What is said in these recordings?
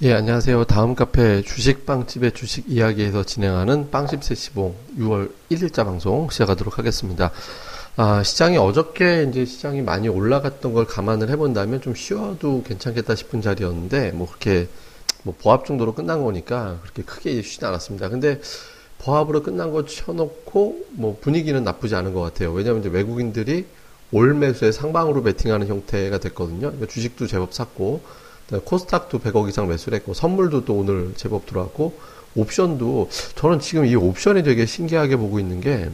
예, 안녕하세요. 다음 카페 주식빵집의 주식 이야기에서 진행하는 빵집 세시봉 6월 1일자 방송 시작하도록 하겠습니다. 아, 시장이 어저께 이제 시장이 많이 올라갔던 걸 감안을 해본다면 좀 쉬어도 괜찮겠다 싶은 자리였는데, 뭐 그렇게 뭐 보합 정도로 끝난 거니까 그렇게 크게 쉬진 않았습니다. 근데 보합으로 끝난 거 쳐놓고 뭐 분위기는 나쁘지 않은 것 같아요. 왜냐하면 이제 외국인들이 올 매수에 상방으로 베팅하는 형태가 됐거든요. 그러니까 주식도 제법 샀고, 코스닥도 100억 이상 매수를 했고 선물도 또 오늘 제법 들어왔고 옵션도 저는 지금 이 옵션이 되게 신기하게 보고 있는 게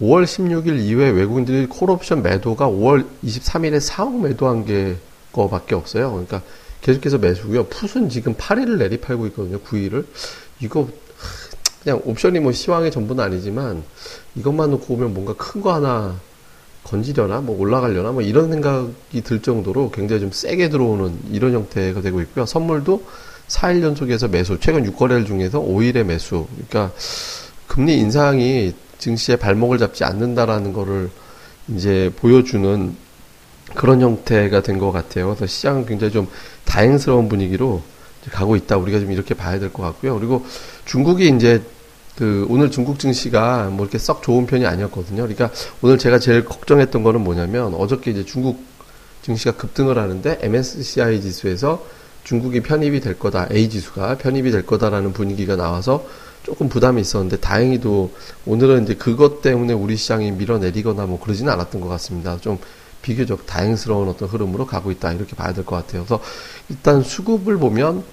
5월 16일 이후에 외국인들이 콜옵션 매도가 5월 23일에 4억 매도한 게 거밖에 없어요. 그러니까 계속해서 매수고요. 풋은 지금 8일을 내리 팔고 있거든요. 9일을. 이거 그냥 옵션이 뭐 시황의 전부는 아니지만 이것만 놓고 보면 뭔가 큰 거 하나 건지려나 뭐 올라가려나 뭐 이런 생각이 들 정도로 굉장히 좀 세게 들어오는 이런 형태가 되고 있고요. 선물도 4일 연속에서 매수, 최근 6거래일 중에서 5일의 매수. 그러니까 금리 인상이 증시에 발목을 잡지 않는다라는 거를 이제 보여주는 그런 형태가 된 것 같아요. 그래서 시장은 굉장히 좀 다행스러운 분위기로 가고 있다. 우리가 좀 이렇게 봐야 될 것 같고요. 그리고 중국이 이제 그 오늘 중국 증시가 뭐 이렇게 썩 좋은 편이 아니었거든요. 그러니까 오늘 제가 제일 걱정했던 거는 뭐냐면 어저께 이제 중국 증시가 급등을 하는데 MSCI 지수에서 중국이 편입이 될 거다. A 지수가 편입이 될 거다라는 분위기가 나와서 조금 부담이 있었는데 다행히도 오늘은 이제 그것 때문에 우리 시장이 밀어내리거나 뭐 그러지는 않았던 것 같습니다. 좀 비교적 다행스러운 어떤 흐름으로 가고 있다 이렇게 봐야 될 것 같아요. 그래서 일단 수급을 보면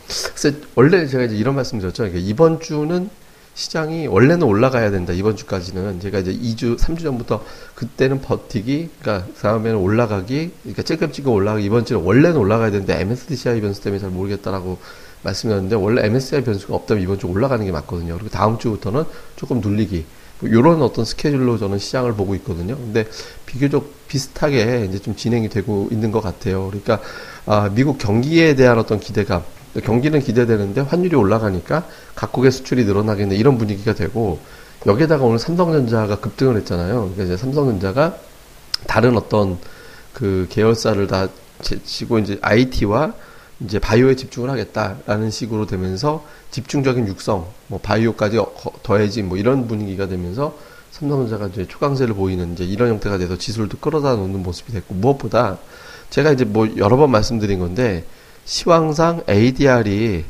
원래 제가 이제 이런 말씀드렸죠. 이번 주는 시장이 원래는 올라가야 된다. 이번 주까지는 제가 이제 2주, 3주 전부터 그때는 버티기, 그러니까 다음에는 올라가기, 그러니까 찔끔찔끔 올라가기. 이번 주는 원래는 올라가야 되는데 MSCI 변수 때문에 잘 모르겠다라고 말씀드렸는데 원래 MSCI 변수가 없다면 이번 주 올라가는 게 맞거든요. 그리고 다음 주부터는 조금 눌리기. 뭐 이런 어떤 스케줄로 저는 시장을 보고 있거든요. 근데 비교적 비슷하게 이제 좀 진행이 되고 있는 것 같아요. 그러니까 아, 미국 경기에 대한 어떤 기대감, 경기는 기대되는데 환율이 올라가니까 각국의 수출이 늘어나겠네 이런 분위기가 되고 여기에다가 오늘 삼성전자가 급등을 했잖아요. 그러니까 이제 삼성전자가 다른 어떤 그 계열사를 다 제치고 이제 IT와 이제 바이오에 집중을 하겠다라는 식으로 되면서 집중적인 육성, 뭐 바이오까지 더해진 뭐 이런 분위기가 되면서 삼성전자가 이제 초강세를 보이는 이제 이런 형태가 돼서 지수를 끌어다 놓는 모습이 됐고 무엇보다 제가 이제 뭐 여러 번 말씀드린 건데 시황상 ADR이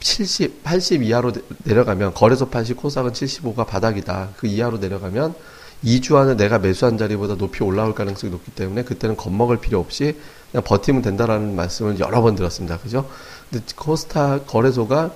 70, 80 이하로 내려가면 거래소 80, 코스닥은 75가 바닥이다. 그 이하로 내려가면 2주 안에 내가 매수한 자리보다 높이 올라올 가능성이 높기 때문에 그때는 겁먹을 필요 없이 그냥 버티면 된다라는 말씀을 여러 번 들었습니다. 그죠? 근데 코스닥 거래소가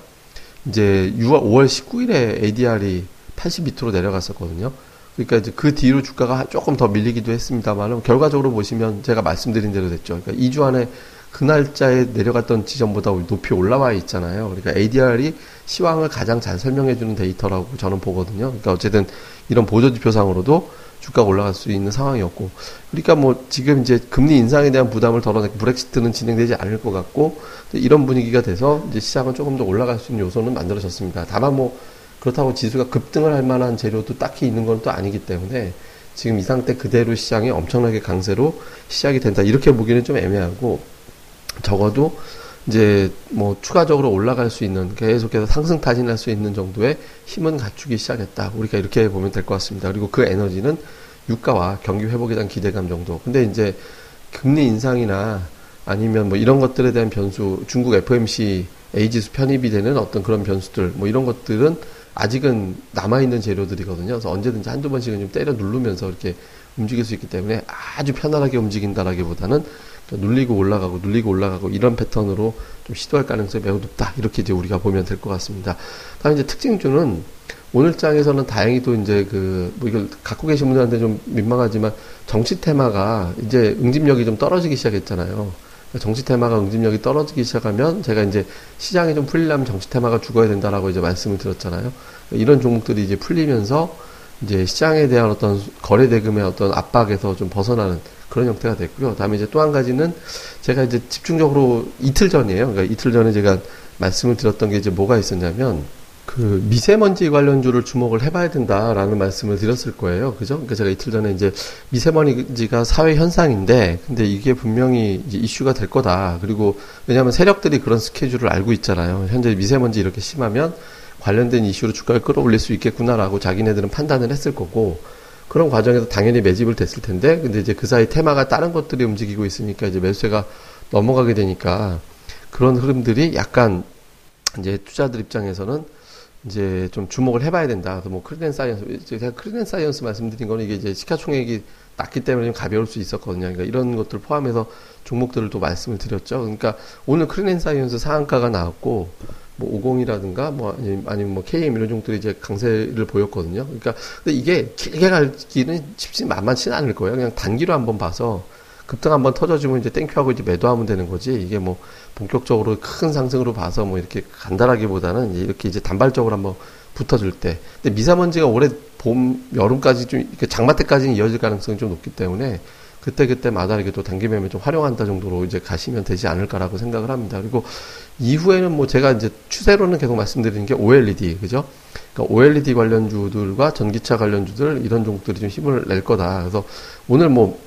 이제 6월, 5월 19일에 ADR이 80 밑으로 내려갔었거든요. 그러니까 이제 그 뒤로 주가가 조금 더 밀리기도 했습니다만 결과적으로 보시면 제가 말씀드린 대로 됐죠. 그러니까 2주 안에 그 날짜에 내려갔던 지점보다 높이 올라와 있잖아요. 그러니까 ADR이 시황을 가장 잘 설명해주는 데이터라고 저는 보거든요. 그러니까 어쨌든 이런 보조지표상으로도 주가가 올라갈 수 있는 상황이었고, 그러니까 뭐 지금 이제 금리 인상에 대한 부담을 덜어내고 브렉시트는 진행되지 않을 것 같고 이런 분위기가 돼서 이제 시장은 조금 더 올라갈 수 있는 요소는 만들어졌습니다. 다만 뭐 그렇다고 지수가 급등을 할 만한 재료도 딱히 있는 건 또 아니기 때문에 지금 이 상태 그대로 시장이 엄청나게 강세로 시작이 된다 이렇게 보기는 좀 애매하고 적어도 이제 뭐 추가적으로 올라갈 수 있는 계속해서 상승 타진할 수 있는 정도의 힘은 갖추기 시작했다. 우리가 이렇게 보면 될 것 같습니다. 그리고 그 에너지는 유가와 경기 회복에 대한 기대감 정도. 근데 이제 금리 인상이나 아니면 뭐 이런 것들에 대한 변수, 중국 FMC A지수 편입이 되는 어떤 그런 변수들, 뭐 이런 것들은 아직은 남아있는 재료들이거든요. 그래서 언제든지 한두 번씩은 좀 때려 누르면서 이렇게 움직일 수 있기 때문에 아주 편안하게 움직인다라기보다는 눌리고 올라가고 눌리고 올라가고 이런 패턴으로 좀 시도할 가능성이 매우 높다. 이렇게 이제 우리가 보면 될 것 같습니다. 다음 이제 특징주는 오늘 장에서는 다행히도 이제 그, 뭐 이걸 갖고 계신 분들한테 좀 민망하지만 정치 테마가 이제 응집력이 좀 떨어지기 시작했잖아요. 정치 테마가 응집력이 떨어지기 시작하면 제가 이제 시장이 좀 풀리려면 정치 테마가 죽어야 된다라고 이제 말씀을 드렸잖아요. 이런 종목들이 이제 풀리면서 이제 시장에 대한 어떤 거래 대금의 어떤 압박에서 좀 벗어나는 그런 형태가 됐고요. 다음에 이제 또 한 가지는 제가 이제 집중적으로 이틀 전이에요. 그러니까 이틀 전에 제가 말씀을 드렸던 게 이제 뭐가 있었냐면 그 미세먼지 관련주를 주목을 해봐야 된다라는 말씀을 드렸을 거예요. 그죠? 그러니까 제가 이틀 전에 이제 미세먼지가 사회 현상인데, 근데 이게 분명히 이슈가 될 거다. 그리고 왜냐하면 세력들이 그런 스케줄을 알고 있잖아요. 현재 미세먼지 이렇게 심하면 관련된 이슈로 주가를 끌어올릴 수 있겠구나라고 자기네들은 판단을 했을 거고, 그런 과정에서 당연히 매집을 됐을 텐데, 근데 이제 그 사이 테마가 다른 것들이 움직이고 있으니까 이제 매수세가 넘어가게 되니까 그런 흐름들이 약간 이제 투자들 입장에서는 이제 좀 주목을 해봐야 된다. 그래서 뭐 크린앤사이언스, 제가 크린앤사이언스 말씀드린 거는 이게 이제 시가총액이 낮기 때문에 좀 가벼울 수 있었거든요. 그러니까 이런 것들 포함해서 종목들을 또 말씀을 드렸죠. 그러니까 오늘 크린앤사이언스 상한가가 나왔고, 뭐 오공이라든가 뭐 아니면 뭐 KM 이런 종들이 이제 강세를 보였거든요. 그러니까 근데 이게 길게 갈 길은 쉽지 만만치는 않을 거예요. 그냥 단기로 한번 봐서 급등 한번 터져주면 이제 thank you하고 이제 매도하면 되는 거지. 이게 뭐 본격적으로 큰 상승으로 봐서 뭐 이렇게 간단하기보다는 이렇게 이제 단발적으로 한번 붙어줄 때. 근데 미세먼지가 올해 봄, 여름까지 좀 장마 때까지는 이어질 가능성이 좀 높기 때문에 그때 그때마다 이렇게 또 단기 매매 좀 활용한다 정도로 이제 가시면 되지 않을까라고 생각을 합니다. 그리고 이후에는 뭐 제가 이제 추세로는 계속 말씀드리는 게 OLED 그죠? 그러니까 OLED 관련주들과 전기차 관련주들 이런 종목들이 좀 힘을 낼 거다. 그래서 오늘 뭐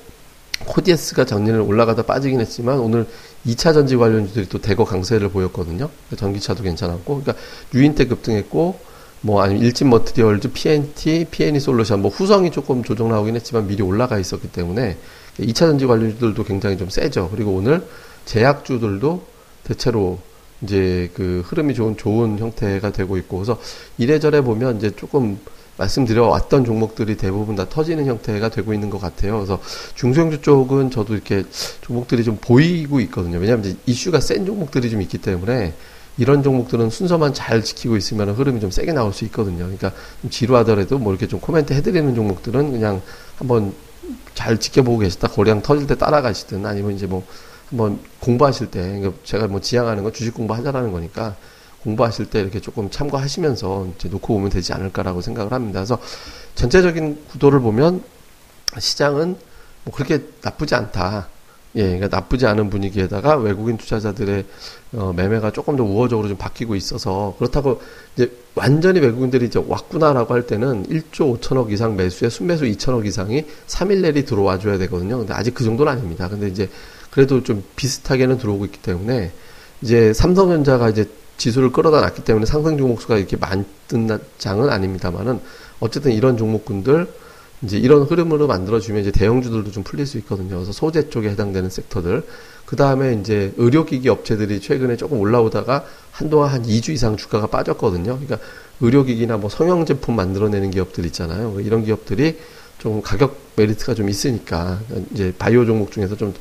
코디에스가 작년에 올라가다 빠지긴 했지만 오늘 2차 전지 관련주들이 또 대거 강세를 보였거든요. 그러니까 전기차도 괜찮았고, 그러니까 유인때 급등했고, 뭐 아니면 일진 머트리얼즈, PNT, PNE 솔루션, 뭐 후성이 조금 조정 나오긴 했지만 미리 올라가 있었기 때문에 2차 전지 관련주들도 굉장히 좀 세죠. 그리고 오늘 제약주들도 대체로 이제 그 흐름이 좋은 좋은 형태가 되고 있고 그래서 이래저래 보면 이제 조금 말씀드려 왔던 종목들이 대부분 다 터지는 형태가 되고 있는 것 같아요. 그래서 중소형주 쪽은 저도 이렇게 종목들이 좀 보이고 있거든요. 왜냐하면 이제 이슈가 센 종목들이 좀 있기 때문에 이런 종목들은 순서만 잘 지키고 있으면 흐름이 좀 세게 나올 수 있거든요. 그러니까 좀 지루하더라도 뭐 이렇게 좀 코멘트 해드리는 종목들은 그냥 한번 잘 지켜보고 계시다 거래량 터질 때 따라가시든 아니면 이제 뭐 한번 공부하실 때 그러니까 제가 뭐 지향하는 건 주식 공부하자라는 거니까 공부하실 때 이렇게 조금 참고하시면서 이제 놓고 오면 되지 않을까라고 생각을 합니다. 그래서 전체적인 구도를 보면 시장은 뭐 그렇게 나쁘지 않다. 예, 그러니까 나쁘지 않은 분위기에다가 외국인 투자자들의 어, 매매가 조금 더 우호적으로 좀 바뀌고 있어서 그렇다고 이제 완전히 외국인들이 이제 왔구나라고 할 때는 1조 5천억 이상 매수에 순매수 2천억 이상이 3일 내리 들어와 줘야 되거든요. 근데 아직 그 정도는 아닙니다. 근데 이제 그래도 좀 비슷하게는 들어오고 있기 때문에 이제 삼성전자가 이제 지수를 끌어다 놨기 때문에 상승 종목수가 이렇게 많은 장은 아닙니다만은 어쨌든 이런 종목군들 이제 이런 흐름으로 만들어주면 이제 대형주들도 좀 풀릴 수 있거든요. 그래서 소재 쪽에 해당되는 섹터들. 그 다음에 이제 의료기기 업체들이 최근에 조금 올라오다가 한동안 한 2주 이상 주가가 빠졌거든요. 그러니까 의료기기나 뭐 성형 제품 만들어내는 기업들 있잖아요. 이런 기업들이 좀 가격 메리트가 좀 있으니까 이제 바이오 종목 중에서 좀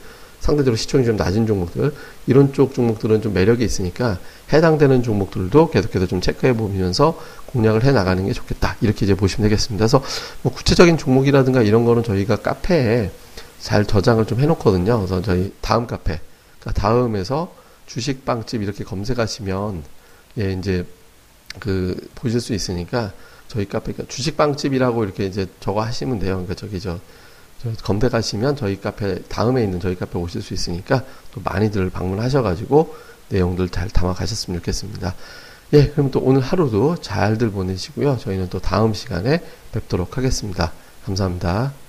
상대적으로 시총이 좀 낮은 종목들 이런 쪽 종목들은 좀 매력이 있으니까 해당되는 종목들도 계속해서 좀 체크해 보면서 공략을 해 나가는 게 좋겠다 이렇게 이제 보시면 되겠습니다. 그래서 뭐 구체적인 종목이라든가 이런 거는 저희가 카페에 잘 저장을 좀 해놓거든요. 그래서 저희 다음 카페 그러니까 다음에서 주식 빵집 이렇게 검색하시면 예 이제 그 보실 수 있으니까 저희 카페 그러니까 주식 빵집이라고 이렇게 이제 저거 하시면 돼요. 그러니까 저기 저 검색하시면 저희 카페 다음에 있는 저희 카페 오실 수 있으니까 또 많이들 방문하셔가지고 내용들 잘 담아 가셨으면 좋겠습니다. 예, 그럼 또 오늘 하루도 잘들 보내시고요. 저희는 또 다음 시간에 뵙도록 하겠습니다. 감사합니다.